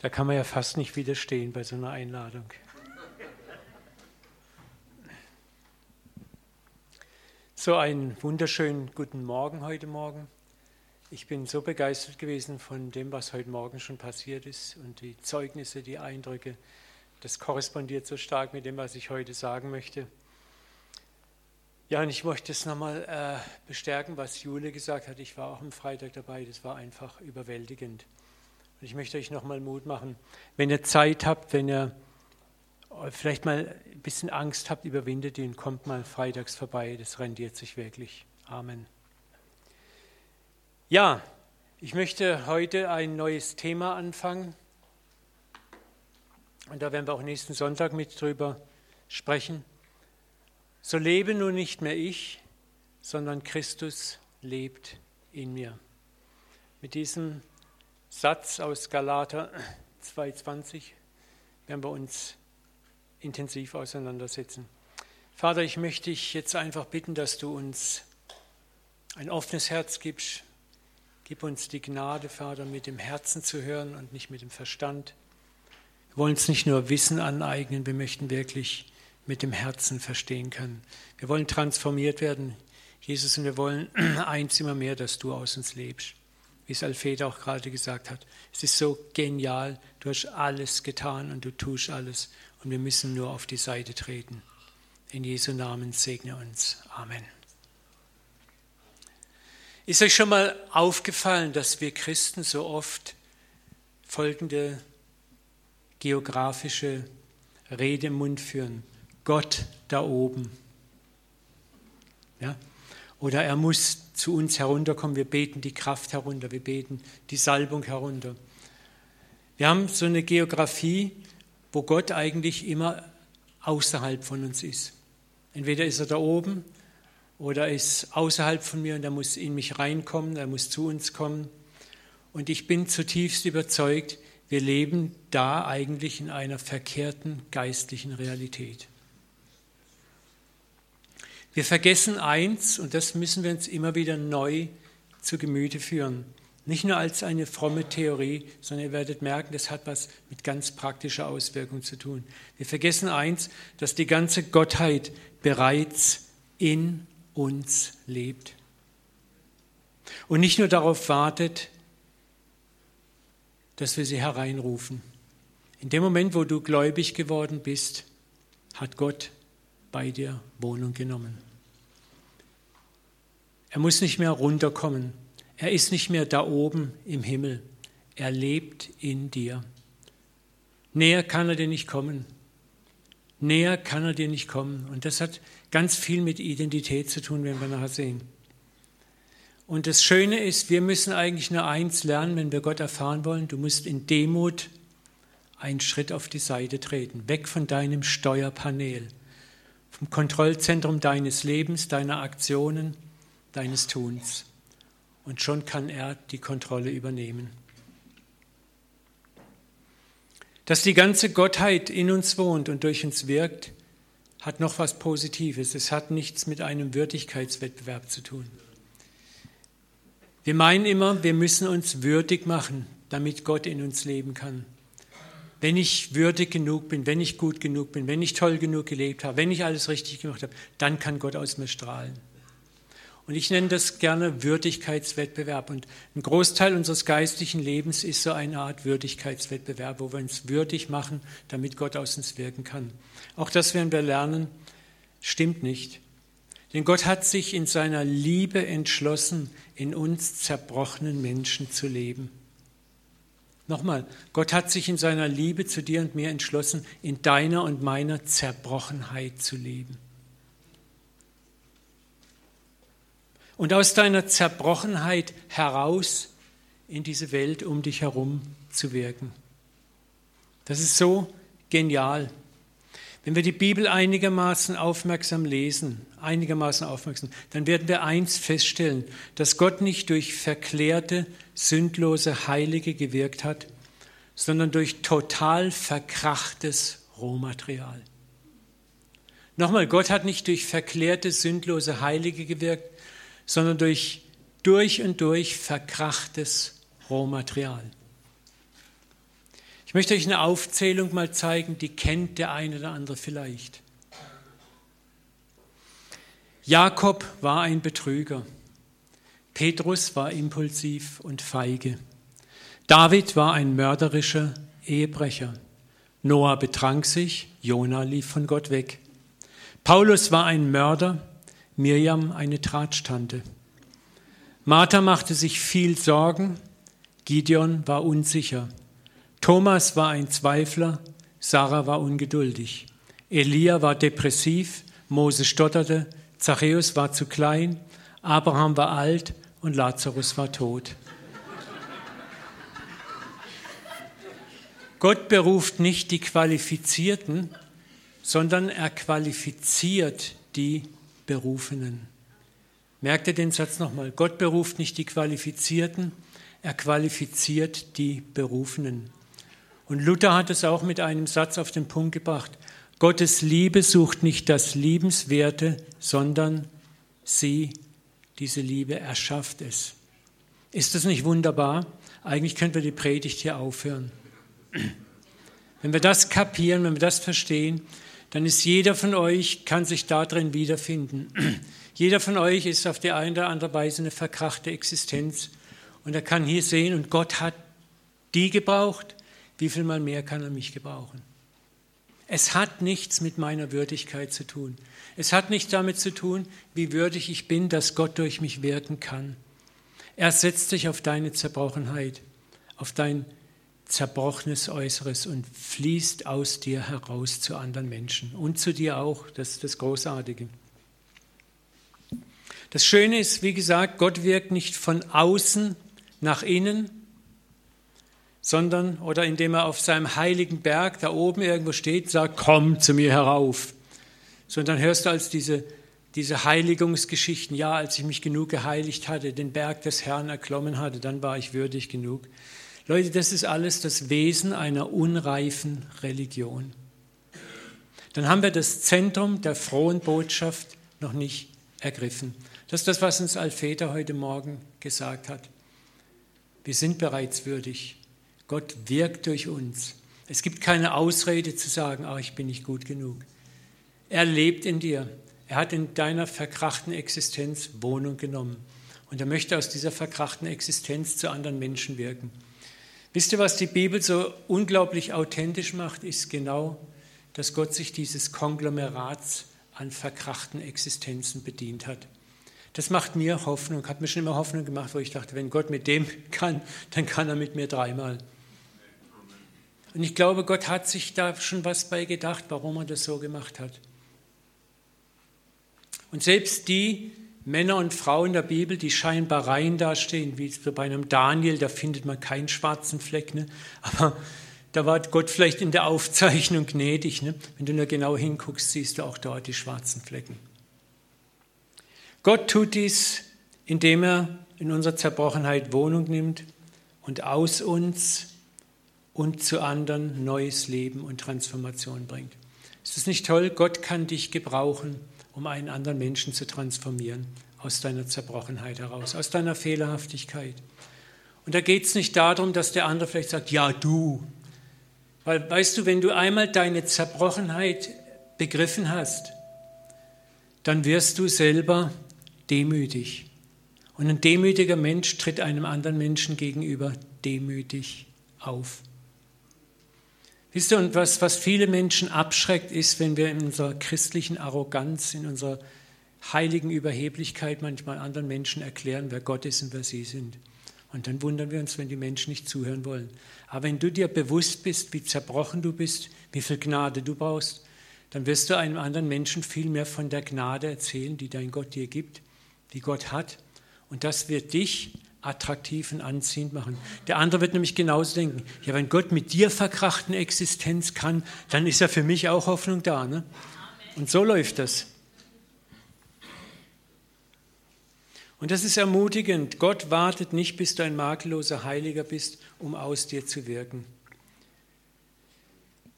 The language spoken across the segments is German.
Da kann man ja fast nicht widerstehen bei so einer Einladung. So einen wunderschönen guten Morgen heute Morgen. Ich bin so begeistert gewesen von dem, was heute Morgen schon passiert ist und die Zeugnisse, die Eindrücke. Das korrespondiert so stark mit dem, was ich heute sagen möchte. Ja, und ich möchte es nochmal äh, bestärken, was Jule gesagt hat. Ich war auch am Freitag dabei. Das war einfach überwältigend. Und ich möchte euch nochmal Mut machen. Wenn ihr Zeit habt, wenn ihr vielleicht mal ein bisschen Angst habt, überwindet ihn, kommt mal freitags vorbei. Das rendiert sich wirklich. Amen. Ja, ich möchte heute ein neues Thema anfangen. Und da werden wir auch nächsten Sonntag mit drüber sprechen. So lebe nun nicht mehr ich, sondern Christus lebt in mir. Mit diesem Satz aus Galater 2,20 werden wir uns intensiv auseinandersetzen. Vater, ich möchte dich jetzt einfach bitten, dass du uns ein offenes Herz gibst. Gib uns die Gnade, Vater, mit dem Herzen zu hören und nicht mit dem Verstand. Wir wollen uns nicht nur Wissen aneignen, wir möchten wirklich mit dem Herzen verstehen können. Wir wollen transformiert werden, Jesus, und wir wollen eins immer mehr, dass du aus uns lebst wie es Alfred auch gerade gesagt hat. Es ist so genial, du hast alles getan und du tust alles und wir müssen nur auf die Seite treten. In Jesu Namen segne uns. Amen. Ist euch schon mal aufgefallen, dass wir Christen so oft folgende geografische Rede im Mund führen? Gott da oben. Ja? Oder er muss zu uns herunterkommen. Wir beten die Kraft herunter, wir beten die Salbung herunter. Wir haben so eine Geografie, wo Gott eigentlich immer außerhalb von uns ist. Entweder ist er da oben oder er ist außerhalb von mir und er muss in mich reinkommen, er muss zu uns kommen. Und ich bin zutiefst überzeugt, wir leben da eigentlich in einer verkehrten geistlichen Realität. Wir vergessen eins, und das müssen wir uns immer wieder neu zu Gemüte führen. Nicht nur als eine fromme Theorie, sondern ihr werdet merken, das hat was mit ganz praktischer Auswirkung zu tun. Wir vergessen eins, dass die ganze Gottheit bereits in uns lebt. Und nicht nur darauf wartet, dass wir sie hereinrufen. In dem Moment, wo du gläubig geworden bist, hat Gott bei dir Wohnung genommen. Er muss nicht mehr runterkommen. Er ist nicht mehr da oben im Himmel. Er lebt in dir. Näher kann er dir nicht kommen. Näher kann er dir nicht kommen. Und das hat ganz viel mit Identität zu tun, wenn wir nachher sehen. Und das Schöne ist, wir müssen eigentlich nur eins lernen, wenn wir Gott erfahren wollen. Du musst in Demut einen Schritt auf die Seite treten, weg von deinem Steuerpanel, vom Kontrollzentrum deines Lebens, deiner Aktionen deines Tuns. Und schon kann er die Kontrolle übernehmen. Dass die ganze Gottheit in uns wohnt und durch uns wirkt, hat noch was Positives. Es hat nichts mit einem Würdigkeitswettbewerb zu tun. Wir meinen immer, wir müssen uns würdig machen, damit Gott in uns leben kann. Wenn ich würdig genug bin, wenn ich gut genug bin, wenn ich toll genug gelebt habe, wenn ich alles richtig gemacht habe, dann kann Gott aus mir strahlen. Und ich nenne das gerne Würdigkeitswettbewerb. Und ein Großteil unseres geistlichen Lebens ist so eine Art Würdigkeitswettbewerb, wo wir uns würdig machen, damit Gott aus uns wirken kann. Auch das werden wir lernen, stimmt nicht. Denn Gott hat sich in seiner Liebe entschlossen, in uns zerbrochenen Menschen zu leben. Nochmal, Gott hat sich in seiner Liebe zu dir und mir entschlossen, in deiner und meiner Zerbrochenheit zu leben. Und aus deiner Zerbrochenheit heraus in diese Welt um dich herum zu wirken. Das ist so genial. Wenn wir die Bibel einigermaßen aufmerksam lesen, einigermaßen aufmerksam, dann werden wir eins feststellen, dass Gott nicht durch verklärte, sündlose Heilige gewirkt hat, sondern durch total verkrachtes Rohmaterial. Nochmal, Gott hat nicht durch verklärte, sündlose Heilige gewirkt, sondern durch durch und durch verkrachtes Rohmaterial. Ich möchte euch eine Aufzählung mal zeigen, die kennt der eine oder andere vielleicht. Jakob war ein Betrüger. Petrus war impulsiv und feige. David war ein mörderischer Ehebrecher. Noah betrank sich, Jona lief von Gott weg. Paulus war ein Mörder, Mirjam eine Tratstante. Martha machte sich viel Sorgen, Gideon war unsicher. Thomas war ein Zweifler, Sarah war ungeduldig. Elia war depressiv, Mose stotterte, Zachäus war zu klein, Abraham war alt und Lazarus war tot. Gott beruft nicht die Qualifizierten, sondern er qualifiziert die Berufenen. Merkt ihr den Satz nochmal? Gott beruft nicht die Qualifizierten, er qualifiziert die Berufenen. Und Luther hat es auch mit einem Satz auf den Punkt gebracht. Gottes Liebe sucht nicht das Liebenswerte, sondern sie, diese Liebe, erschafft es. Ist das nicht wunderbar? Eigentlich könnten wir die Predigt hier aufhören. Wenn wir das kapieren, wenn wir das verstehen, dann ist jeder von euch, kann sich darin wiederfinden. Jeder von euch ist auf die eine oder andere Weise eine verkrachte Existenz. Und er kann hier sehen, und Gott hat die gebraucht, wie viel mal mehr kann er mich gebrauchen? Es hat nichts mit meiner Würdigkeit zu tun. Es hat nichts damit zu tun, wie würdig ich bin, dass Gott durch mich wirken kann. Er setzt sich auf deine Zerbrochenheit, auf dein zerbrochenes Äußeres und fließt aus dir heraus zu anderen Menschen und zu dir auch. Das ist das Großartige. Das Schöne ist, wie gesagt, Gott wirkt nicht von außen nach innen, sondern, oder indem er auf seinem heiligen Berg da oben irgendwo steht, sagt, komm zu mir herauf. Sondern hörst du als diese, diese Heiligungsgeschichten, ja, als ich mich genug geheiligt hatte, den Berg des Herrn erklommen hatte, dann war ich würdig genug. Leute, das ist alles das Wesen einer unreifen Religion. Dann haben wir das Zentrum der frohen Botschaft noch nicht ergriffen. Das ist das, was uns Alfeta heute Morgen gesagt hat. Wir sind bereits würdig. Gott wirkt durch uns. Es gibt keine Ausrede zu sagen, ach, ich bin nicht gut genug. Er lebt in dir. Er hat in deiner verkrachten Existenz Wohnung genommen. Und er möchte aus dieser verkrachten Existenz zu anderen Menschen wirken. Wisst ihr, was die Bibel so unglaublich authentisch macht, ist genau, dass Gott sich dieses Konglomerats an verkrachten Existenzen bedient hat. Das macht mir Hoffnung, hat mir schon immer Hoffnung gemacht, wo ich dachte, wenn Gott mit dem kann, dann kann er mit mir dreimal. Und ich glaube, Gott hat sich da schon was bei gedacht, warum er das so gemacht hat. Und selbst die, Männer und Frauen der Bibel, die scheinbar rein dastehen, wie bei einem Daniel, da findet man keinen schwarzen Fleck. Ne? Aber da war Gott vielleicht in der Aufzeichnung gnädig. Ne? Wenn du nur genau hinguckst, siehst du auch dort die schwarzen Flecken. Gott tut dies, indem er in unserer Zerbrochenheit Wohnung nimmt und aus uns und zu anderen neues Leben und Transformation bringt. Ist es nicht toll? Gott kann dich gebrauchen um einen anderen Menschen zu transformieren aus deiner Zerbrochenheit heraus, aus deiner Fehlerhaftigkeit. Und da geht es nicht darum, dass der andere vielleicht sagt, ja du. Weil weißt du, wenn du einmal deine Zerbrochenheit begriffen hast, dann wirst du selber demütig. Und ein demütiger Mensch tritt einem anderen Menschen gegenüber demütig auf. Wisst ihr, und was, was viele Menschen abschreckt, ist, wenn wir in unserer christlichen Arroganz, in unserer heiligen Überheblichkeit manchmal anderen Menschen erklären, wer Gott ist und wer sie sind. Und dann wundern wir uns, wenn die Menschen nicht zuhören wollen. Aber wenn du dir bewusst bist, wie zerbrochen du bist, wie viel Gnade du brauchst, dann wirst du einem anderen Menschen viel mehr von der Gnade erzählen, die dein Gott dir gibt, die Gott hat. Und das wird dich attraktiv und anziehend machen. Der andere wird nämlich genauso denken, ja, wenn Gott mit dir verkrachten Existenz kann, dann ist ja für mich auch Hoffnung da. Ne? Und so läuft das. Und das ist ermutigend. Gott wartet nicht, bis du ein makelloser Heiliger bist, um aus dir zu wirken.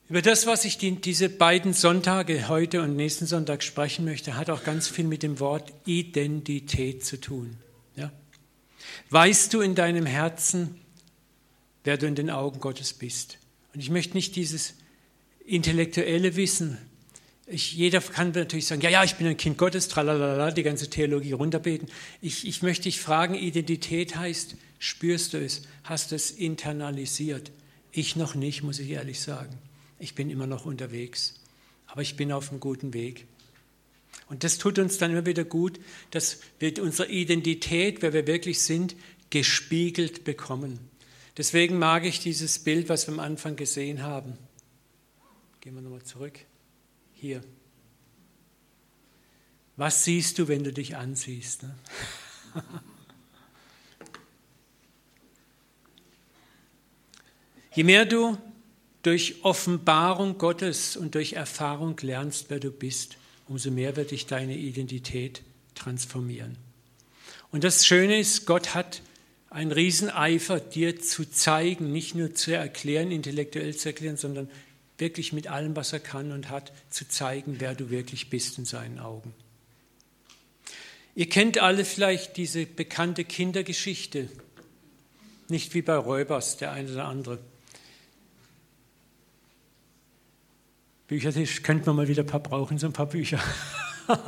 Über das, was ich die, diese beiden Sonntage, heute und nächsten Sonntag sprechen möchte, hat auch ganz viel mit dem Wort Identität zu tun. Weißt du in deinem Herzen, wer du in den Augen Gottes bist? Und ich möchte nicht dieses intellektuelle Wissen. Ich, jeder kann natürlich sagen, ja, ja, ich bin ein Kind Gottes, tralalala, die ganze Theologie runterbeten. Ich, ich möchte dich fragen, Identität heißt, spürst du es, hast du es internalisiert? Ich noch nicht, muss ich ehrlich sagen. Ich bin immer noch unterwegs, aber ich bin auf einem guten Weg. Und das tut uns dann immer wieder gut, dass wir unsere Identität, wer wir wirklich sind, gespiegelt bekommen. Deswegen mag ich dieses Bild, was wir am Anfang gesehen haben. Gehen wir nochmal zurück. Hier. Was siehst du, wenn du dich ansiehst? Ne? Je mehr du durch Offenbarung Gottes und durch Erfahrung lernst, wer du bist, umso mehr wird dich deine Identität transformieren. Und das Schöne ist, Gott hat einen Rieseneifer, dir zu zeigen, nicht nur zu erklären, intellektuell zu erklären, sondern wirklich mit allem, was er kann und hat, zu zeigen, wer du wirklich bist in seinen Augen. Ihr kennt alle vielleicht diese bekannte Kindergeschichte, nicht wie bei Räubers, der eine oder andere. Büchertisch könnten wir mal wieder ein paar brauchen, so ein paar Bücher.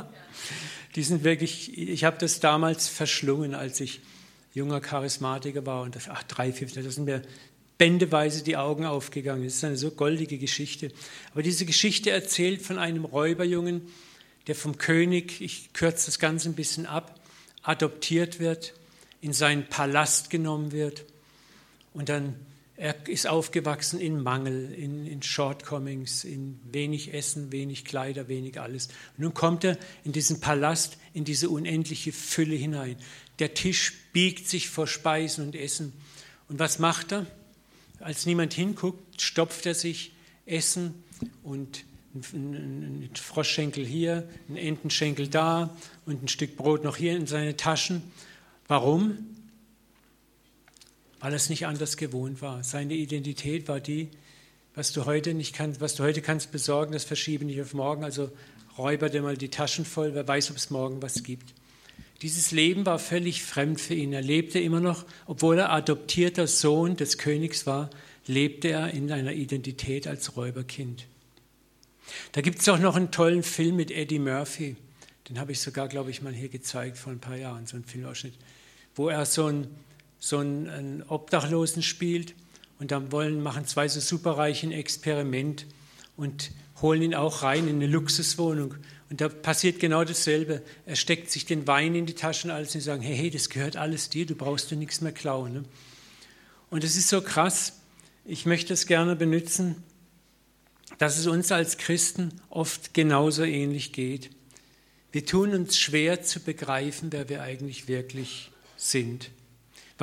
Die sind wirklich, ich habe das damals verschlungen, als ich junger Charismatiker war und das, ach, drei, vier, da sind mir bändeweise die Augen aufgegangen. Das ist eine so goldige Geschichte. Aber diese Geschichte erzählt von einem Räuberjungen, der vom König, ich kürze das Ganze ein bisschen ab, adoptiert wird, in seinen Palast genommen wird und dann er ist aufgewachsen in Mangel, in, in, Shortcomings, in wenig Essen, wenig Kleider, wenig alles. Und nun kommt er in diesen Palast, in diese unendliche Fülle hinein. Der Tisch biegt sich vor Speisen und Essen. Und was macht er? Als niemand hinguckt, stopft er sich Essen und ein Froschschenkel hier, ein Entenschenkel da und ein Stück Brot noch hier in seine Taschen. Warum? Weil er es nicht anders gewohnt war. Seine Identität war die, was du heute nicht kannst, was du heute kannst besorgen, das verschiebe nicht auf morgen. Also räuber dir mal die Taschen voll, wer weiß, ob es morgen was gibt. Dieses Leben war völlig fremd für ihn. Er lebte immer noch, obwohl er adoptierter Sohn des Königs war, lebte er in einer Identität als Räuberkind. Da gibt es auch noch einen tollen Film mit Eddie Murphy. Den habe ich sogar, glaube ich, mal hier gezeigt vor ein paar Jahren, so ein Filmausschnitt, wo er so ein so einen, Obdachlosen spielt und dann wollen, machen zwei so Superreiche ein Experiment und holen ihn auch rein in eine Luxuswohnung. Und da passiert genau dasselbe. Er steckt sich den Wein in die Taschen alles und sagen, hey, hey, das gehört alles dir, du brauchst dir nichts mehr klauen. Ne? Und es ist so krass, ich möchte es gerne benutzen, dass es uns als Christen oft genauso ähnlich geht. Wir tun uns schwer zu begreifen, wer wir eigentlich wirklich sind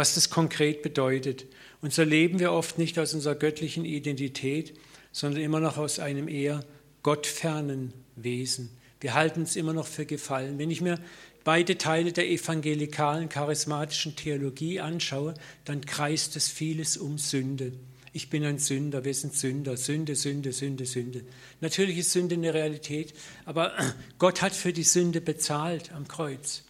was das konkret bedeutet. Und so leben wir oft nicht aus unserer göttlichen Identität, sondern immer noch aus einem eher gottfernen Wesen. Wir halten es immer noch für gefallen. Wenn ich mir beide Teile der evangelikalen charismatischen Theologie anschaue, dann kreist es vieles um Sünde. Ich bin ein Sünder, wir sind Sünder, Sünde, Sünde, Sünde, Sünde. Natürlich ist Sünde eine Realität, aber Gott hat für die Sünde bezahlt am Kreuz.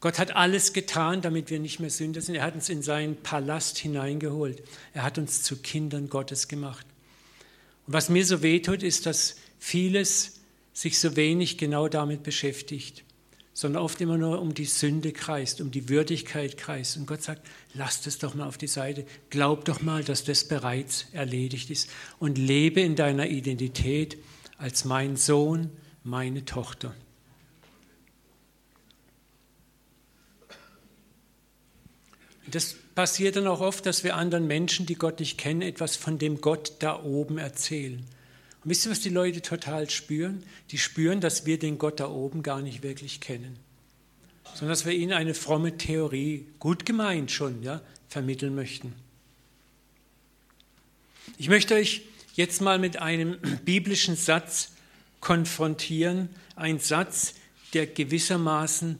Gott hat alles getan, damit wir nicht mehr Sünder sind. Er hat uns in seinen Palast hineingeholt. Er hat uns zu Kindern Gottes gemacht. Und was mir so wehtut, ist, dass vieles sich so wenig genau damit beschäftigt, sondern oft immer nur um die Sünde kreist, um die Würdigkeit kreist. Und Gott sagt, lasst es doch mal auf die Seite, glaub doch mal, dass das bereits erledigt ist und lebe in deiner Identität als mein Sohn, meine Tochter. Das passiert dann auch oft, dass wir anderen Menschen, die Gott nicht kennen, etwas von dem Gott da oben erzählen. Und wisst ihr, was die Leute total spüren? Die spüren, dass wir den Gott da oben gar nicht wirklich kennen, sondern dass wir ihnen eine fromme Theorie, gut gemeint schon, ja, vermitteln möchten. Ich möchte euch jetzt mal mit einem biblischen Satz konfrontieren, ein Satz, der gewissermaßen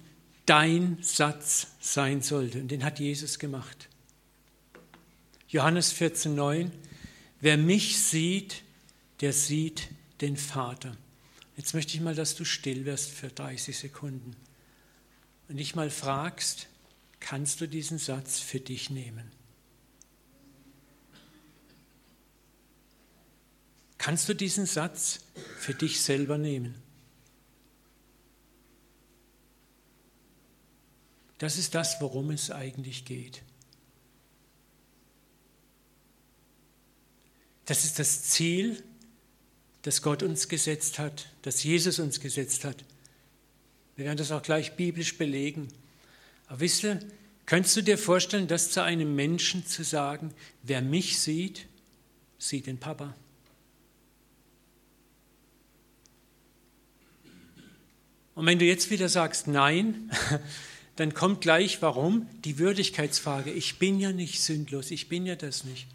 dein Satz sein sollte. Und den hat Jesus gemacht. Johannes 14,9 Wer mich sieht, der sieht den Vater. Jetzt möchte ich mal, dass du still wirst für 30 Sekunden und dich mal fragst, kannst du diesen Satz für dich nehmen? Kannst du diesen Satz für dich selber nehmen? Das ist das, worum es eigentlich geht. Das ist das Ziel, das Gott uns gesetzt hat, das Jesus uns gesetzt hat. Wir werden das auch gleich biblisch belegen. Aber wisst ihr, könntest du dir vorstellen, das zu einem Menschen zu sagen, wer mich sieht, sieht den Papa? Und wenn du jetzt wieder sagst Nein, dann kommt gleich, warum? Die Würdigkeitsfrage. Ich bin ja nicht sündlos, ich bin ja das nicht.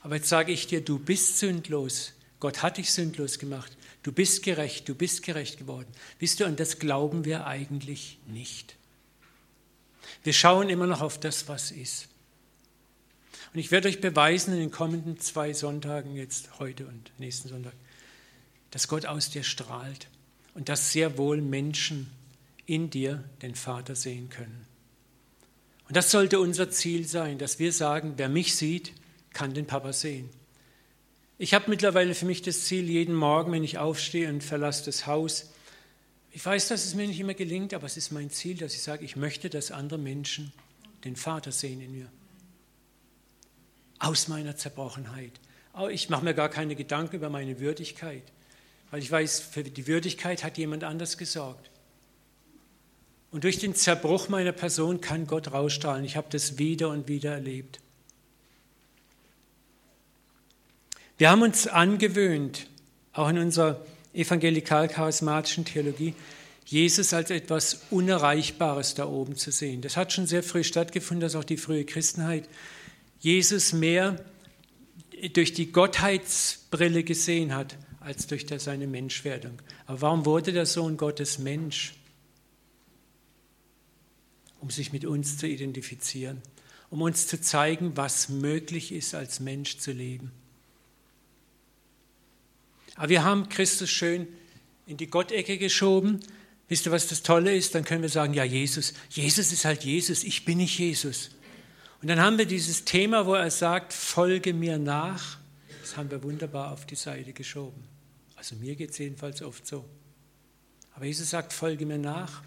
Aber jetzt sage ich dir, du bist sündlos. Gott hat dich sündlos gemacht. Du bist gerecht, du bist gerecht geworden. Wisst ihr, und das glauben wir eigentlich nicht. Wir schauen immer noch auf das, was ist. Und ich werde euch beweisen in den kommenden zwei Sonntagen, jetzt heute und nächsten Sonntag, dass Gott aus dir strahlt und dass sehr wohl Menschen in dir den Vater sehen können. Und das sollte unser Ziel sein, dass wir sagen, wer mich sieht, kann den Papa sehen. Ich habe mittlerweile für mich das Ziel, jeden Morgen, wenn ich aufstehe und verlasse das Haus, ich weiß, dass es mir nicht immer gelingt, aber es ist mein Ziel, dass ich sage, ich möchte, dass andere Menschen den Vater sehen in mir. Aus meiner Zerbrochenheit. Ich mache mir gar keine Gedanken über meine Würdigkeit, weil ich weiß, für die Würdigkeit hat jemand anders gesorgt. Und durch den Zerbruch meiner Person kann Gott rausstrahlen. Ich habe das wieder und wieder erlebt. Wir haben uns angewöhnt, auch in unserer evangelikal-charismatischen Theologie, Jesus als etwas Unerreichbares da oben zu sehen. Das hat schon sehr früh stattgefunden, dass auch die frühe Christenheit Jesus mehr durch die Gottheitsbrille gesehen hat, als durch seine Menschwerdung. Aber warum wurde der Sohn Gottes Mensch? Um sich mit uns zu identifizieren, um uns zu zeigen, was möglich ist, als Mensch zu leben. Aber wir haben Christus schön in die Gottecke geschoben. Wisst ihr, was das Tolle ist? Dann können wir sagen, ja, Jesus, Jesus ist halt Jesus, ich bin nicht Jesus. Und dann haben wir dieses Thema, wo er sagt, folge mir nach. Das haben wir wunderbar auf die Seite geschoben. Also mir geht es jedenfalls oft so. Aber Jesus sagt, folge mir nach.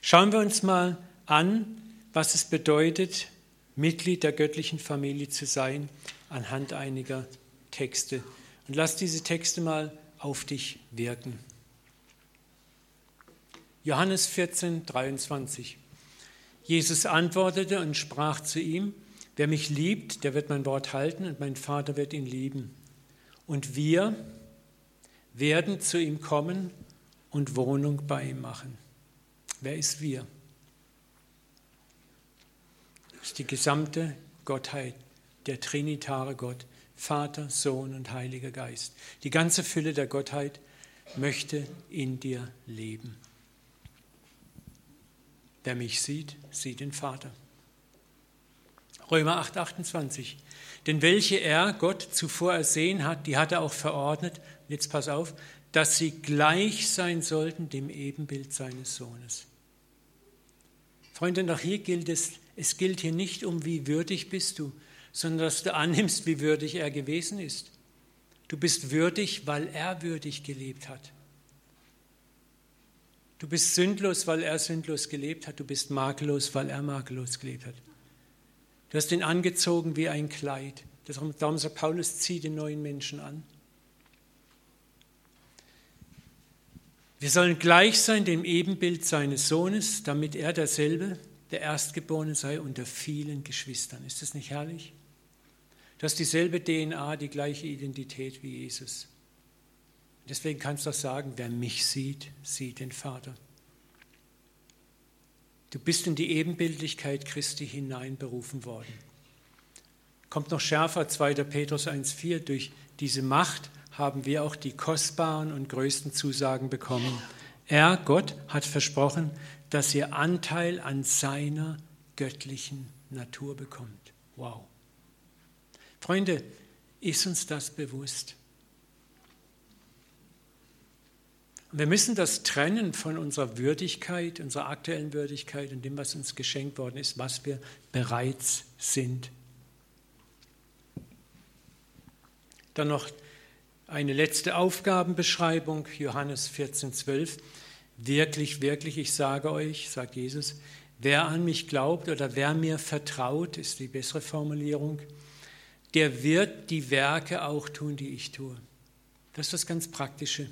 Schauen wir uns mal an, was es bedeutet, Mitglied der göttlichen Familie zu sein, anhand einiger Texte. Und lass diese Texte mal auf dich wirken. Johannes 14, 23. Jesus antwortete und sprach zu ihm, wer mich liebt, der wird mein Wort halten und mein Vater wird ihn lieben. Und wir werden zu ihm kommen und Wohnung bei ihm machen. Wer ist wir? ist die gesamte Gottheit, der trinitare Gott, Vater, Sohn und Heiliger Geist. Die ganze Fülle der Gottheit möchte in dir leben. Wer mich sieht, sieht den Vater. Römer 8, 28. Denn welche er, Gott, zuvor ersehen hat, die hat er auch verordnet, jetzt pass auf, dass sie gleich sein sollten dem Ebenbild seines Sohnes. Freunde, nach hier gilt es, es gilt hier nicht um, wie würdig bist du, sondern dass du annimmst, wie würdig er gewesen ist. Du bist würdig, weil er würdig gelebt hat. Du bist sündlos, weil er sündlos gelebt hat. Du bist makellos, weil er makellos gelebt hat. Du hast ihn angezogen wie ein Kleid. Darum sagt Paulus, zieh den neuen Menschen an. Wir sollen gleich sein dem Ebenbild seines Sohnes, damit er derselbe der Erstgeborene sei unter vielen Geschwistern. Ist das nicht herrlich? Du hast dieselbe DNA, die gleiche Identität wie Jesus. Deswegen kannst du auch sagen, wer mich sieht, sieht den Vater. Du bist in die Ebenbildlichkeit Christi hineinberufen worden. Kommt noch schärfer, 2. Petrus 1.4, durch diese Macht haben wir auch die kostbaren und größten Zusagen bekommen. Er, Gott, hat versprochen, dass ihr Anteil an seiner göttlichen Natur bekommt. Wow. Freunde, ist uns das bewusst? Wir müssen das trennen von unserer Würdigkeit, unserer aktuellen Würdigkeit und dem, was uns geschenkt worden ist, was wir bereits sind. Dann noch eine letzte Aufgabenbeschreibung, Johannes 14, 12. Wirklich, wirklich, ich sage euch, sagt Jesus, wer an mich glaubt oder wer mir vertraut, ist die bessere Formulierung, der wird die Werke auch tun, die ich tue. Das ist das ganz Praktische.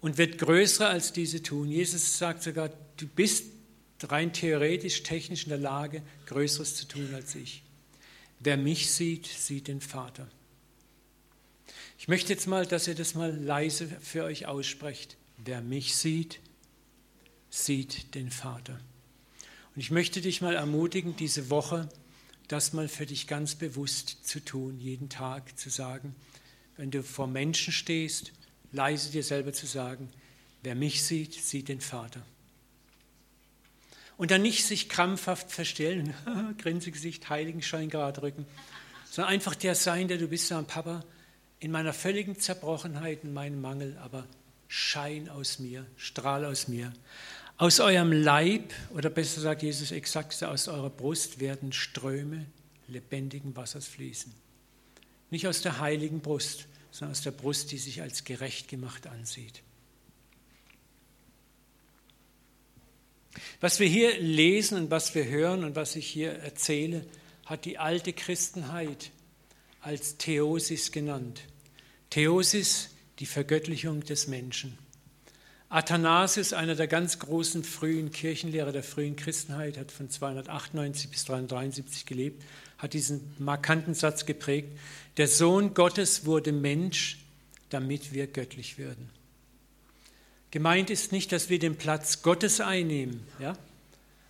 Und wird größer als diese tun. Jesus sagt sogar, du bist rein theoretisch, technisch in der Lage, Größeres zu tun als ich. Wer mich sieht, sieht den Vater. Ich möchte jetzt mal, dass ihr das mal leise für euch aussprecht. Wer mich sieht, sieht den Vater. Und ich möchte dich mal ermutigen, diese Woche das mal für dich ganz bewusst zu tun, jeden Tag zu sagen, wenn du vor Menschen stehst, leise dir selber zu sagen, wer mich sieht, sieht den Vater. Und dann nicht sich krampfhaft verstellen, Grinsegesicht, Heiligenschein gerade rücken, sondern einfach der sein, der du bist, sagen, Papa, in meiner völligen Zerbrochenheit, in meinem Mangel, aber Schein aus mir, Strahl aus mir. Aus eurem Leib, oder besser sagt Jesus exakt, aus eurer Brust werden Ströme lebendigen Wassers fließen. Nicht aus der heiligen Brust, sondern aus der Brust, die sich als gerecht gemacht ansieht. Was wir hier lesen und was wir hören und was ich hier erzähle, hat die alte Christenheit als Theosis genannt. Theosis, die Vergöttlichung des Menschen. Athanasius, einer der ganz großen frühen Kirchenlehrer der frühen Christenheit, hat von 298 bis 373 gelebt, hat diesen markanten Satz geprägt, der Sohn Gottes wurde Mensch, damit wir göttlich würden. Gemeint ist nicht, dass wir den Platz Gottes einnehmen, ja,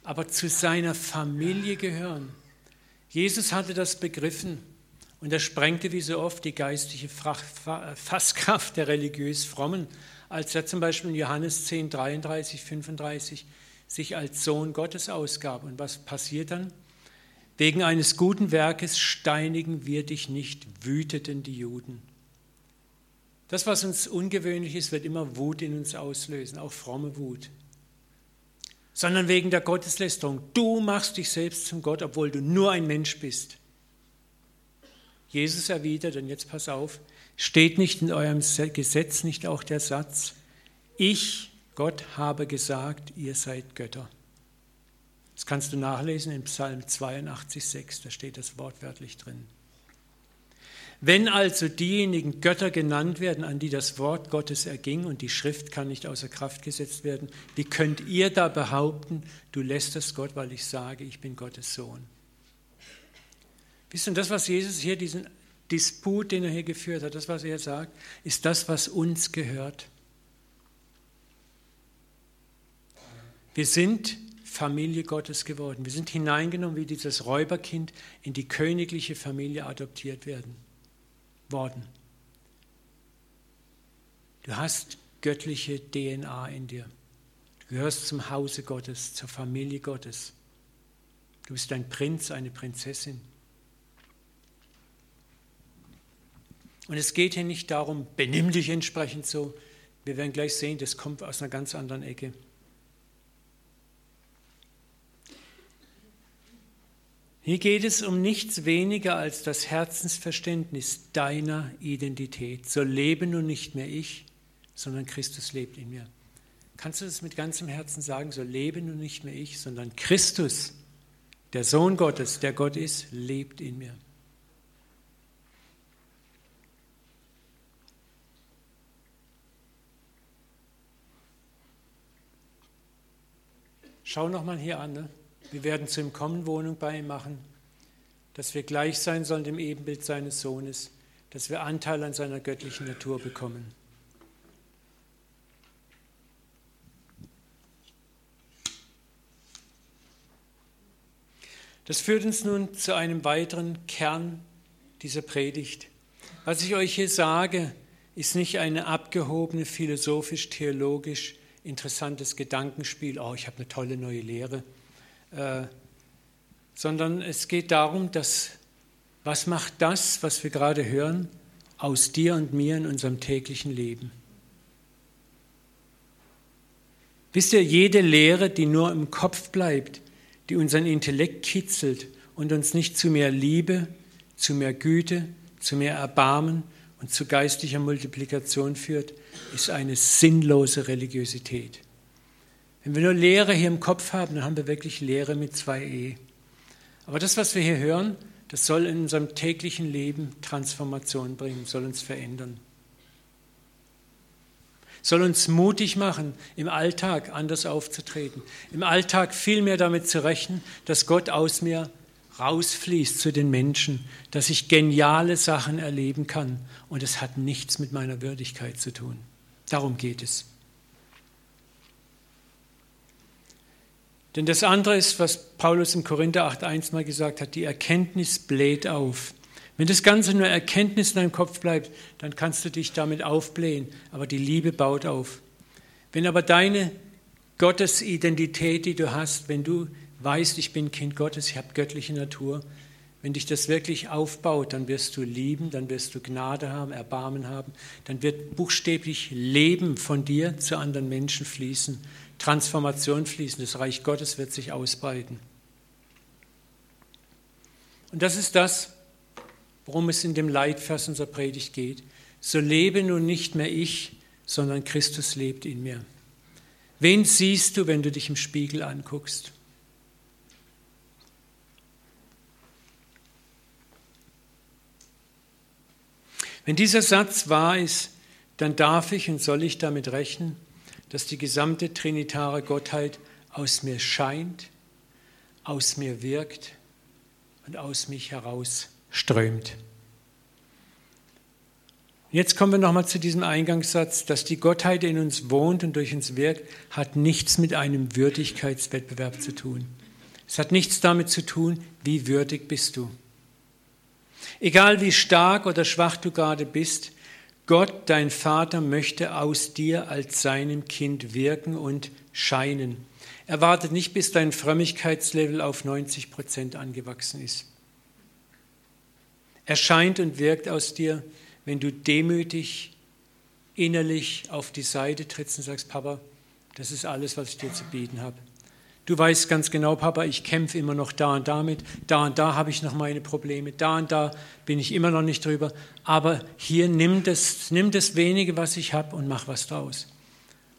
aber zu seiner Familie gehören. Jesus hatte das begriffen und er sprengte wie so oft die geistliche Fasskraft der religiös Frommen als er zum Beispiel in Johannes 10, 33, 35 sich als Sohn Gottes ausgab. Und was passiert dann? Wegen eines guten Werkes steinigen wir dich nicht, wüteten die Juden. Das, was uns ungewöhnlich ist, wird immer Wut in uns auslösen, auch fromme Wut. Sondern wegen der Gotteslästerung. Du machst dich selbst zum Gott, obwohl du nur ein Mensch bist. Jesus erwidert, und jetzt pass auf, Steht nicht in eurem Gesetz nicht auch der Satz, ich, Gott, habe gesagt, ihr seid Götter? Das kannst du nachlesen in Psalm 82, 6, da steht das wortwörtlich drin. Wenn also diejenigen Götter genannt werden, an die das Wort Gottes erging und die Schrift kann nicht außer Kraft gesetzt werden, wie könnt ihr da behaupten, du lässt das Gott, weil ich sage, ich bin Gottes Sohn? Wisst ihr, das, was Jesus hier diesen Disput, den er hier geführt hat, das, was er sagt, ist das, was uns gehört. Wir sind Familie Gottes geworden. Wir sind hineingenommen wie dieses Räuberkind in die königliche Familie adoptiert werden worden. Du hast göttliche DNA in dir. Du gehörst zum Hause Gottes, zur Familie Gottes. Du bist ein Prinz, eine Prinzessin. Und es geht hier nicht darum, benimm dich entsprechend so. Wir werden gleich sehen, das kommt aus einer ganz anderen Ecke. Hier geht es um nichts weniger als das Herzensverständnis deiner Identität. So lebe nun nicht mehr ich, sondern Christus lebt in mir. Kannst du das mit ganzem Herzen sagen? So lebe nun nicht mehr ich, sondern Christus, der Sohn Gottes, der Gott ist, lebt in mir. Schau nochmal hier an. Ne? Wir werden zu ihm kommen, Wohnung bei ihm machen, dass wir gleich sein sollen dem Ebenbild seines Sohnes, dass wir Anteil an seiner göttlichen Natur bekommen. Das führt uns nun zu einem weiteren Kern dieser Predigt. Was ich euch hier sage, ist nicht eine abgehobene philosophisch-theologisch interessantes Gedankenspiel, oh, ich habe eine tolle neue Lehre, äh, sondern es geht darum, dass, was macht das, was wir gerade hören, aus dir und mir in unserem täglichen Leben? Wisst ihr, jede Lehre, die nur im Kopf bleibt, die unseren Intellekt kitzelt und uns nicht zu mehr Liebe, zu mehr Güte, zu mehr Erbarmen und zu geistlicher Multiplikation führt, ist eine sinnlose Religiosität. Wenn wir nur Lehre hier im Kopf haben, dann haben wir wirklich Lehre mit zwei E. Aber das, was wir hier hören, das soll in unserem täglichen Leben Transformation bringen, soll uns verändern. Soll uns mutig machen, im Alltag anders aufzutreten, im Alltag viel mehr damit zu rechnen, dass Gott aus mir rausfließt zu den Menschen, dass ich geniale Sachen erleben kann und es hat nichts mit meiner Würdigkeit zu tun. Darum geht es. Denn das andere ist, was Paulus im Korinther 8.1 mal gesagt hat, die Erkenntnis bläht auf. Wenn das Ganze nur Erkenntnis in deinem Kopf bleibt, dann kannst du dich damit aufblähen, aber die Liebe baut auf. Wenn aber deine Gottesidentität, die du hast, wenn du weißt, ich bin Kind Gottes, ich habe göttliche Natur, wenn dich das wirklich aufbaut, dann wirst du lieben, dann wirst du Gnade haben, Erbarmen haben, dann wird buchstäblich Leben von dir zu anderen Menschen fließen, Transformation fließen, das Reich Gottes wird sich ausbreiten. Und das ist das, worum es in dem Leitvers unserer Predigt geht. So lebe nun nicht mehr ich, sondern Christus lebt in mir. Wen siehst du, wenn du dich im Spiegel anguckst? Wenn dieser Satz wahr ist, dann darf ich und soll ich damit rechnen, dass die gesamte trinitare Gottheit aus mir scheint, aus mir wirkt und aus mich heraus strömt. Jetzt kommen wir nochmal zu diesem Eingangssatz, dass die Gottheit in uns wohnt und durch uns wirkt, hat nichts mit einem Würdigkeitswettbewerb zu tun. Es hat nichts damit zu tun, wie würdig bist du. Egal wie stark oder schwach du gerade bist, Gott, dein Vater, möchte aus dir als seinem Kind wirken und scheinen. Er wartet nicht, bis dein Frömmigkeitslevel auf 90 Prozent angewachsen ist. Er scheint und wirkt aus dir, wenn du demütig innerlich auf die Seite trittst und sagst, Papa, das ist alles, was ich dir zu bieten habe. Du weißt ganz genau, Papa, ich kämpfe immer noch da und damit, da und da habe ich noch meine Probleme, da und da bin ich immer noch nicht drüber. Aber hier nimm das, nimm das wenige, was ich habe und mach was draus.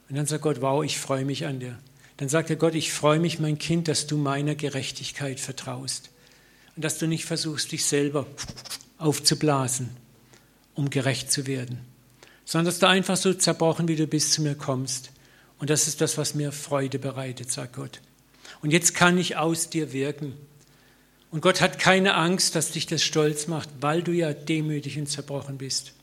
Und dann sagt Gott, wow, ich freue mich an dir. Dann sagt er Gott, ich freue mich, mein Kind, dass du meiner Gerechtigkeit vertraust. Und dass du nicht versuchst, dich selber aufzublasen, um gerecht zu werden. Sondern dass du einfach so zerbrochen, wie du bist, zu mir kommst. Und das ist das, was mir Freude bereitet, sagt Gott. Und jetzt kann ich aus dir wirken. Und Gott hat keine Angst, dass dich das stolz macht, weil du ja demütig und zerbrochen bist.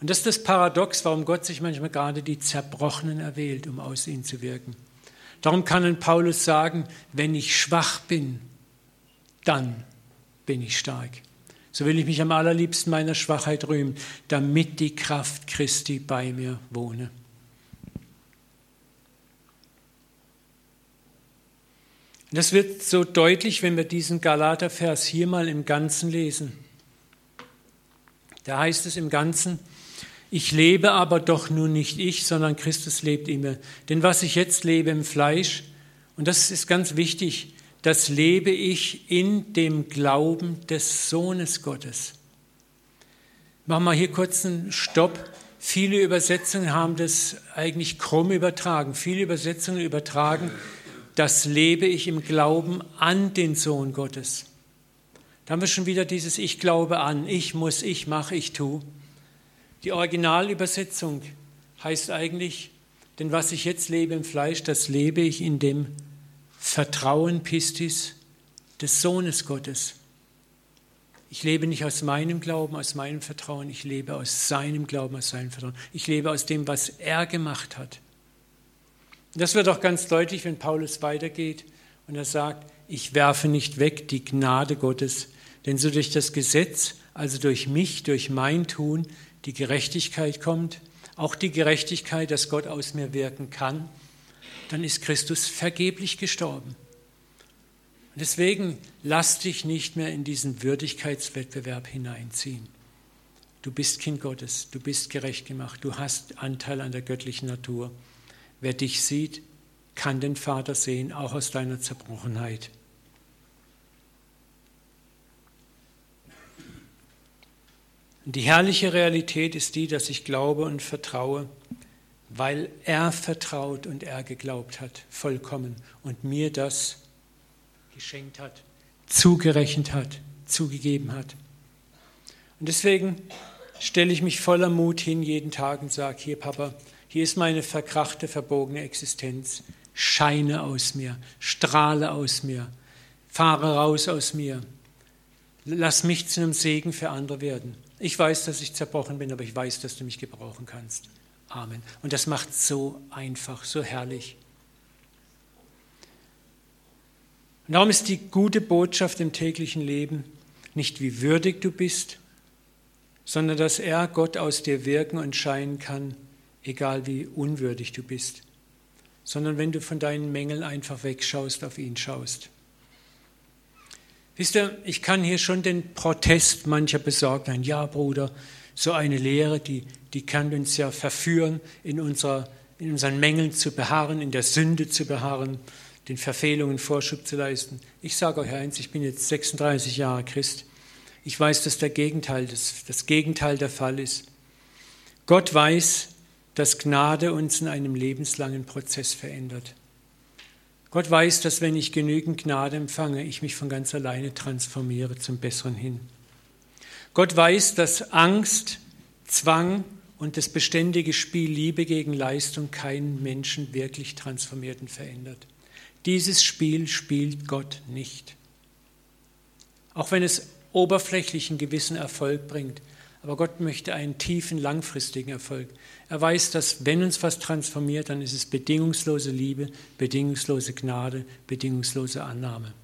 Und das ist das Paradox, warum Gott sich manchmal gerade die Zerbrochenen erwählt, um aus ihnen zu wirken. Darum kann ein Paulus sagen, wenn ich schwach bin, dann bin ich stark. So will ich mich am allerliebsten meiner Schwachheit rühmen, damit die Kraft Christi bei mir wohne. Das wird so deutlich, wenn wir diesen Galatervers hier mal im Ganzen lesen. Da heißt es im Ganzen, ich lebe aber doch nun nicht ich, sondern Christus lebt in mir. Denn was ich jetzt lebe im Fleisch, und das ist ganz wichtig, das lebe ich in dem Glauben des Sohnes Gottes. Machen wir hier kurz einen Stopp. Viele Übersetzungen haben das eigentlich krumm übertragen. Viele Übersetzungen übertragen, das lebe ich im Glauben an den Sohn Gottes. Da haben wir schon wieder dieses Ich glaube an, ich muss, ich mache, ich tue. Die Originalübersetzung heißt eigentlich, denn was ich jetzt lebe im Fleisch, das lebe ich in dem Vertrauen Pistis des Sohnes Gottes. Ich lebe nicht aus meinem Glauben, aus meinem Vertrauen, ich lebe aus seinem Glauben, aus seinem Vertrauen. Ich lebe aus dem, was er gemacht hat. Das wird auch ganz deutlich, wenn Paulus weitergeht und er sagt, ich werfe nicht weg die Gnade Gottes, denn so durch das Gesetz, also durch mich, durch mein Tun, die Gerechtigkeit kommt, auch die Gerechtigkeit, dass Gott aus mir wirken kann, dann ist Christus vergeblich gestorben. Und deswegen lass dich nicht mehr in diesen Würdigkeitswettbewerb hineinziehen. Du bist Kind Gottes, du bist gerecht gemacht, du hast Anteil an der göttlichen Natur. Wer dich sieht, kann den Vater sehen, auch aus deiner Zerbrochenheit. Die herrliche Realität ist die, dass ich glaube und vertraue, weil er vertraut und er geglaubt hat, vollkommen, und mir das geschenkt hat, zugerechnet hat, zugegeben hat. Und deswegen stelle ich mich voller Mut hin jeden Tag und sage, hier Papa, hier ist meine verkrachte, verbogene Existenz. Scheine aus mir, strahle aus mir, fahre raus aus mir. Lass mich zu einem Segen für andere werden. Ich weiß, dass ich zerbrochen bin, aber ich weiß, dass du mich gebrauchen kannst. Amen. Und das macht so einfach, so herrlich. Und darum ist die gute Botschaft im täglichen Leben nicht, wie würdig du bist, sondern dass er, Gott, aus dir wirken und scheinen kann, egal wie unwürdig du bist, sondern wenn du von deinen Mängeln einfach wegschaust, auf ihn schaust. Wisst ihr, ich kann hier schon den Protest mancher besorgt sein. Ja, Bruder, so eine Lehre, die, die kann uns ja verführen, in, unserer, in unseren Mängeln zu beharren, in der Sünde zu beharren, den Verfehlungen Vorschub zu leisten. Ich sage euch eins, ich bin jetzt 36 Jahre Christ. Ich weiß, dass der Gegenteil, das, das Gegenteil der Fall ist. Gott weiß, dass Gnade uns in einem lebenslangen Prozess verändert. Gott weiß, dass wenn ich genügend Gnade empfange, ich mich von ganz alleine transformiere zum Besseren hin. Gott weiß, dass Angst, Zwang und das beständige Spiel Liebe gegen Leistung keinen Menschen wirklich transformiert und verändert. Dieses Spiel spielt Gott nicht. Auch wenn es oberflächlichen gewissen Erfolg bringt. Aber Gott möchte einen tiefen, langfristigen Erfolg. Er weiß, dass wenn uns was transformiert, dann ist es bedingungslose Liebe, bedingungslose Gnade, bedingungslose Annahme.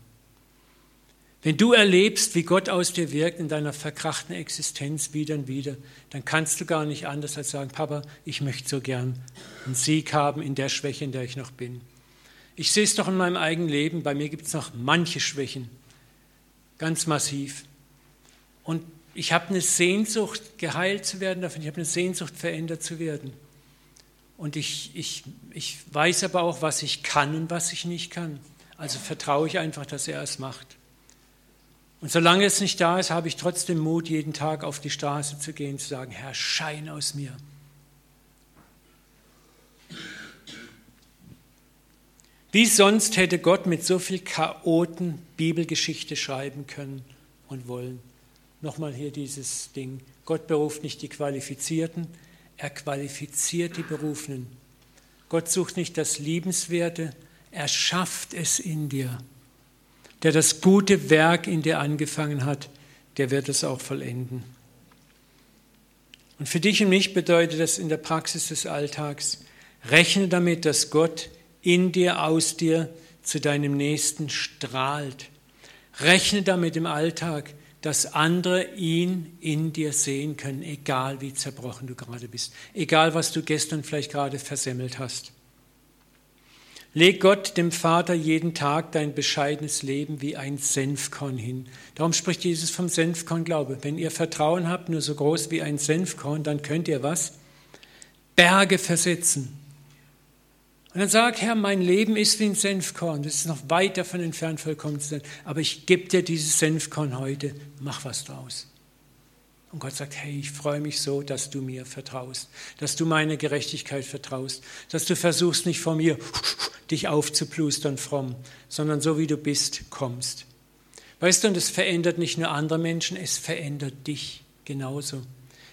Wenn du erlebst, wie Gott aus dir wirkt in deiner verkrachten Existenz wieder und wieder, dann kannst du gar nicht anders als sagen, Papa, ich möchte so gern einen Sieg haben in der Schwäche, in der ich noch bin. Ich sehe es doch in meinem eigenen Leben, bei mir gibt es noch manche Schwächen, ganz massiv. Und ich habe eine Sehnsucht, geheilt zu werden davon. Ich habe eine Sehnsucht, verändert zu werden. Und ich, ich, ich weiß aber auch, was ich kann und was ich nicht kann. Also vertraue ich einfach, dass er es macht. Und solange es nicht da ist, habe ich trotzdem Mut, jeden Tag auf die Straße zu gehen, zu sagen, Herr, schein aus mir. Wie sonst hätte Gott mit so viel Chaoten Bibelgeschichte schreiben können und wollen? Nochmal hier dieses Ding. Gott beruft nicht die Qualifizierten, er qualifiziert die Berufenen. Gott sucht nicht das Liebenswerte, er schafft es in dir. Der das gute Werk in dir angefangen hat, der wird es auch vollenden. Und für dich und mich bedeutet das in der Praxis des Alltags, rechne damit, dass Gott in dir, aus dir zu deinem Nächsten strahlt. Rechne damit im Alltag, dass andere ihn in dir sehen können, egal wie zerbrochen du gerade bist, egal was du gestern vielleicht gerade versemmelt hast. Leg Gott, dem Vater, jeden Tag dein bescheidenes Leben wie ein Senfkorn hin. Darum spricht Jesus vom Senfkorn-Glaube. Wenn ihr Vertrauen habt, nur so groß wie ein Senfkorn, dann könnt ihr was? Berge versetzen. Und dann sag, Herr, mein Leben ist wie ein Senfkorn. Das ist noch weit davon entfernt, vollkommen zu sein. Aber ich gebe dir dieses Senfkorn heute. Mach was draus. Und Gott sagt, hey, ich freue mich so, dass du mir vertraust, dass du meine Gerechtigkeit vertraust, dass du versuchst nicht vor mir dich aufzuplustern fromm, sondern so wie du bist, kommst. Weißt du, und es verändert nicht nur andere Menschen, es verändert dich genauso.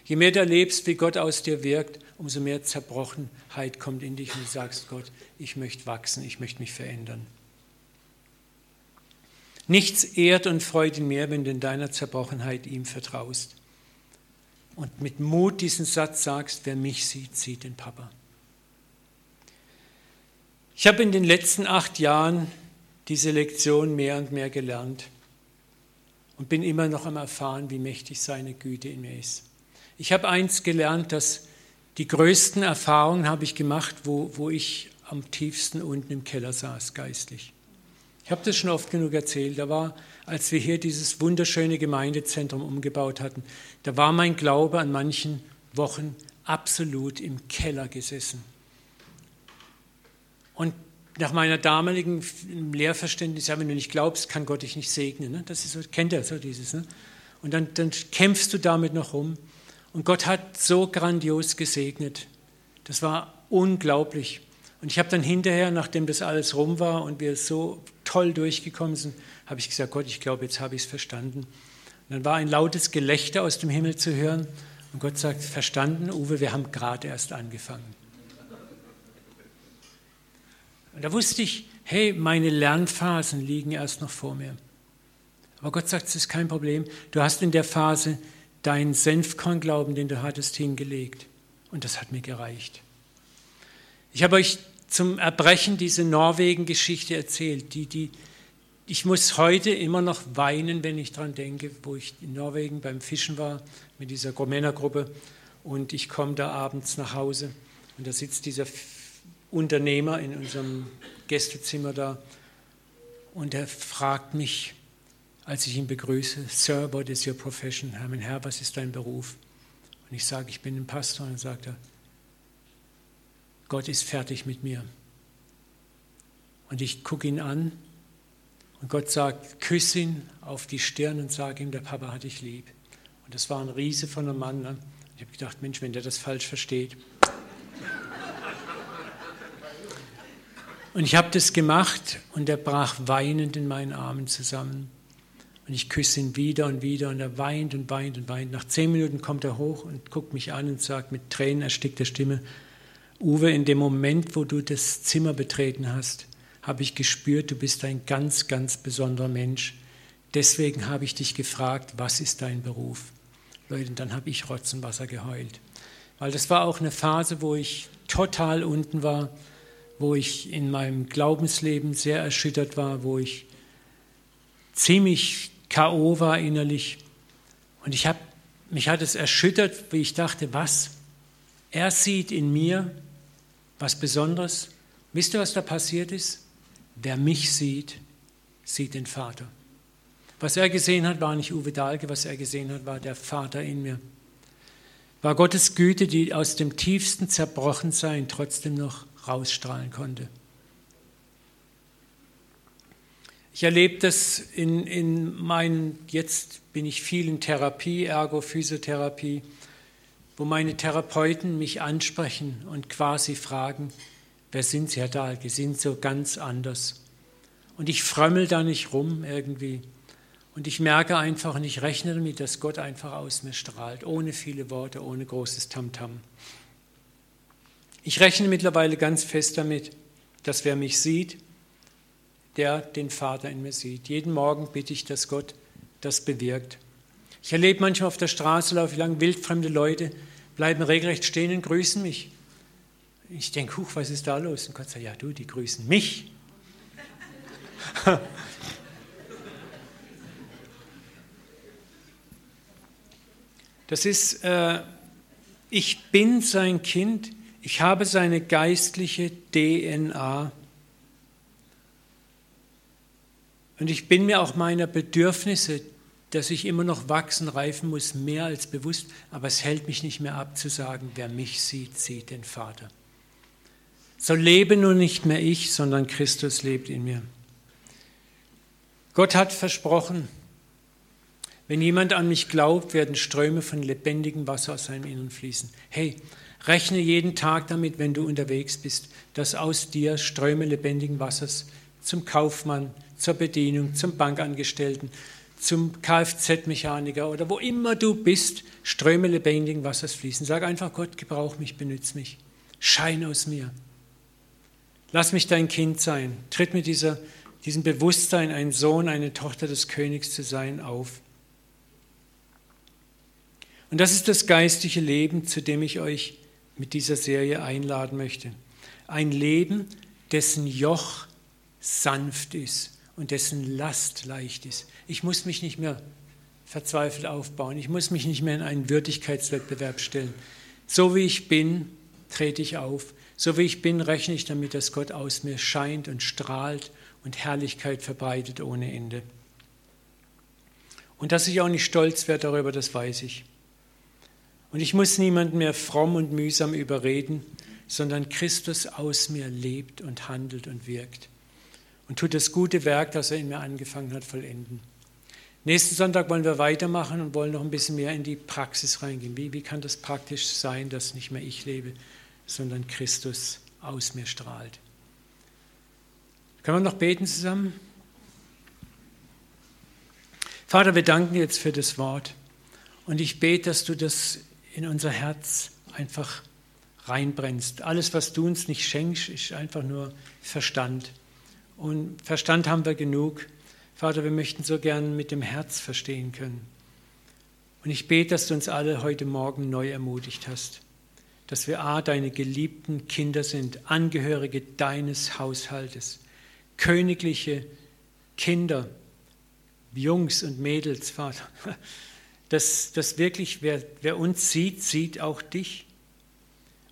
Je mehr du erlebst, wie Gott aus dir wirkt, umso mehr Zerbrochenheit kommt in dich und du sagst, Gott, ich möchte wachsen, ich möchte mich verändern. Nichts ehrt und freut ihn mehr, wenn du in deiner Zerbrochenheit ihm vertraust. Und mit Mut diesen Satz sagst, wer mich sieht, sieht den Papa. Ich habe in den letzten acht Jahren diese Lektion mehr und mehr gelernt und bin immer noch am Erfahren, wie mächtig seine Güte in mir ist. Ich habe eins gelernt, dass die größten Erfahrungen habe ich gemacht, wo, wo ich am tiefsten unten im Keller saß, geistlich. Ich habe das schon oft genug erzählt. Da war, als wir hier dieses wunderschöne Gemeindezentrum umgebaut hatten, da war mein Glaube an manchen Wochen absolut im Keller gesessen. Und nach meiner damaligen Lehrverständnis, ja, wenn du nicht glaubst, kann Gott dich nicht segnen. Ne? Das ist so, kennt er so dieses. Ne? Und dann, dann kämpfst du damit noch rum. Und Gott hat so grandios gesegnet. Das war unglaublich. Und ich habe dann hinterher, nachdem das alles rum war und wir so toll durchgekommen sind, habe ich gesagt, Gott, ich glaube, jetzt habe ich es verstanden. Und dann war ein lautes Gelächter aus dem Himmel zu hören. Und Gott sagt, verstanden, Uwe, wir haben gerade erst angefangen. Und da wusste ich, hey, meine Lernphasen liegen erst noch vor mir. Aber Gott sagt, es ist kein Problem. Du hast in der Phase deinen Senfkornglauben, den du hattest, hingelegt. Und das hat mir gereicht. Ich habe euch zum Erbrechen diese Norwegen-Geschichte erzählt. Die, die, ich muss heute immer noch weinen, wenn ich daran denke, wo ich in Norwegen beim Fischen war mit dieser Männergruppe und ich komme da abends nach Hause und da sitzt dieser Unternehmer in unserem Gästezimmer da und er fragt mich, als ich ihn begrüße, Sir, what is your profession? Herr, mein Herr, was ist dein Beruf? Und ich sage, ich bin ein Pastor. Und dann sagt er, Gott ist fertig mit mir. Und ich gucke ihn an und Gott sagt, küss ihn auf die Stirn und sage ihm, der Papa hat dich lieb. Und das war ein Riese von einem Mann. Ne? Ich habe gedacht, Mensch, wenn der das falsch versteht. Und ich habe das gemacht und er brach weinend in meinen Armen zusammen. Und ich küsse ihn wieder und wieder und er weint und weint und weint. Nach zehn Minuten kommt er hoch und guckt mich an und sagt mit Tränen erstickter Stimme, Uwe, in dem Moment, wo du das Zimmer betreten hast, habe ich gespürt, du bist ein ganz, ganz besonderer Mensch. Deswegen habe ich dich gefragt, was ist dein Beruf? Leute, dann habe ich Rotzenwasser geheult. Weil das war auch eine Phase, wo ich total unten war, wo ich in meinem Glaubensleben sehr erschüttert war, wo ich ziemlich K.O. war innerlich. Und ich habe, mich hat es erschüttert, wie ich dachte, was? Er sieht in mir was Besonderes. Wisst ihr, was da passiert ist? Wer mich sieht, sieht den Vater. Was er gesehen hat, war nicht Uwe Dahlke, was er gesehen hat, war der Vater in mir. War Gottes Güte, die aus dem tiefsten Zerbrochensein trotzdem noch rausstrahlen konnte. Ich erlebe das in, in meinen, jetzt bin ich viel in Therapie, Ergo, Physiotherapie wo meine Therapeuten mich ansprechen und quasi fragen, wer sind Sie, Herr Dahlke? Sie sind so ganz anders. Und ich frömmel da nicht rum irgendwie. Und ich merke einfach und ich rechne damit, dass Gott einfach aus mir strahlt, ohne viele Worte, ohne großes Tamtam. -Tam. Ich rechne mittlerweile ganz fest damit, dass wer mich sieht, der den Vater in mir sieht. Jeden Morgen bitte ich, dass Gott das bewirkt. Ich erlebe manchmal auf der Straße, laufe ich lang wildfremde Leute, bleiben regelrecht stehen und grüßen mich. Ich denke, huch, was ist da los? Und Gott sagt, ja du, die grüßen mich. Das ist, äh, ich bin sein Kind, ich habe seine geistliche DNA. Und ich bin mir auch meiner Bedürfnisse, dass ich immer noch wachsen, reifen muss, mehr als bewusst, aber es hält mich nicht mehr ab zu sagen, wer mich sieht, sieht den Vater. So lebe nun nicht mehr ich, sondern Christus lebt in mir. Gott hat versprochen, wenn jemand an mich glaubt, werden Ströme von lebendigem Wasser aus seinem Innern fließen. Hey, rechne jeden Tag damit, wenn du unterwegs bist, dass aus dir Ströme lebendigen Wassers zum Kaufmann, zur Bedienung, zum Bankangestellten, zum Kfz-Mechaniker oder wo immer du bist, Ströme lebendigen Wassers fließen. Sag einfach, Gott, gebrauch mich, benütze mich. Schein aus mir. Lass mich dein Kind sein. Tritt mit dieser, diesem Bewusstsein, ein Sohn, eine Tochter des Königs zu sein, auf. Und das ist das geistliche Leben, zu dem ich euch mit dieser Serie einladen möchte. Ein Leben, dessen Joch sanft ist und dessen Last leicht ist. Ich muss mich nicht mehr verzweifelt aufbauen. Ich muss mich nicht mehr in einen Würdigkeitswettbewerb stellen. So wie ich bin, trete ich auf. So wie ich bin, rechne ich damit, dass Gott aus mir scheint und strahlt und Herrlichkeit verbreitet ohne Ende. Und dass ich auch nicht stolz werde darüber, das weiß ich. Und ich muss niemanden mehr fromm und mühsam überreden, sondern Christus aus mir lebt und handelt und wirkt und tut das gute Werk, das er in mir angefangen hat, vollenden. Nächsten Sonntag wollen wir weitermachen und wollen noch ein bisschen mehr in die Praxis reingehen. Wie, wie kann das praktisch sein, dass nicht mehr ich lebe, sondern Christus aus mir strahlt? Können wir noch beten zusammen? Vater, wir danken dir jetzt für das Wort und ich bete, dass du das in unser Herz einfach reinbrennst. Alles, was du uns nicht schenkst, ist einfach nur Verstand. Und Verstand haben wir genug. Vater, wir möchten so gern mit dem Herz verstehen können. Und ich bete, dass du uns alle heute Morgen neu ermutigt hast, dass wir A, deine geliebten Kinder sind, Angehörige deines Haushaltes, königliche Kinder, Jungs und Mädels, Vater. Dass, dass wirklich, wer, wer uns sieht, sieht auch dich.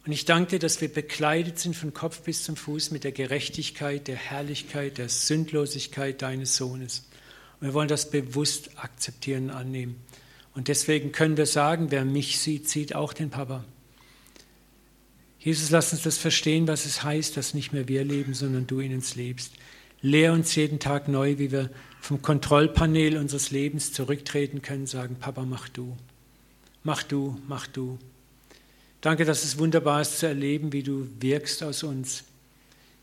Und ich danke dir, dass wir bekleidet sind von Kopf bis zum Fuß mit der Gerechtigkeit, der Herrlichkeit, der Sündlosigkeit deines Sohnes. Und wir wollen das bewusst akzeptieren und annehmen. Und deswegen können wir sagen, wer mich sieht, sieht auch den Papa. Jesus, lass uns das verstehen, was es heißt, dass nicht mehr wir leben, sondern du in uns lebst. Lehr uns jeden Tag neu, wie wir vom Kontrollpanel unseres Lebens zurücktreten können, sagen, Papa, mach du, mach du, mach du. Danke, dass es wunderbar ist zu erleben, wie du wirkst aus uns,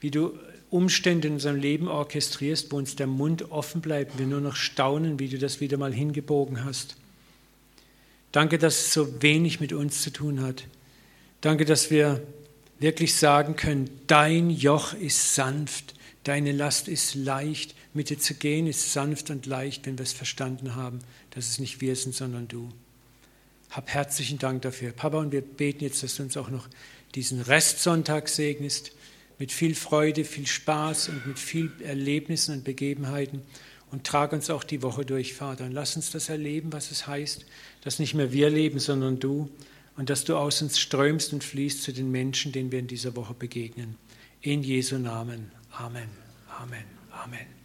wie du Umstände in unserem Leben orchestrierst, wo uns der Mund offen bleibt, wir nur noch staunen, wie du das wieder mal hingebogen hast. Danke, dass es so wenig mit uns zu tun hat. Danke, dass wir wirklich sagen können, dein Joch ist sanft, deine Last ist leicht, mit dir zu gehen ist sanft und leicht, wenn wir es verstanden haben, dass es nicht wir sind, sondern du. Hab herzlichen Dank dafür. Papa, und wir beten jetzt, dass du uns auch noch diesen Restsonntag segnest, mit viel Freude, viel Spaß und mit viel Erlebnissen und Begebenheiten. Und trag uns auch die Woche durch, Vater. Und lass uns das erleben, was es heißt, dass nicht mehr wir leben, sondern du. Und dass du aus uns strömst und fließt zu den Menschen, denen wir in dieser Woche begegnen. In Jesu Namen. Amen. Amen. Amen.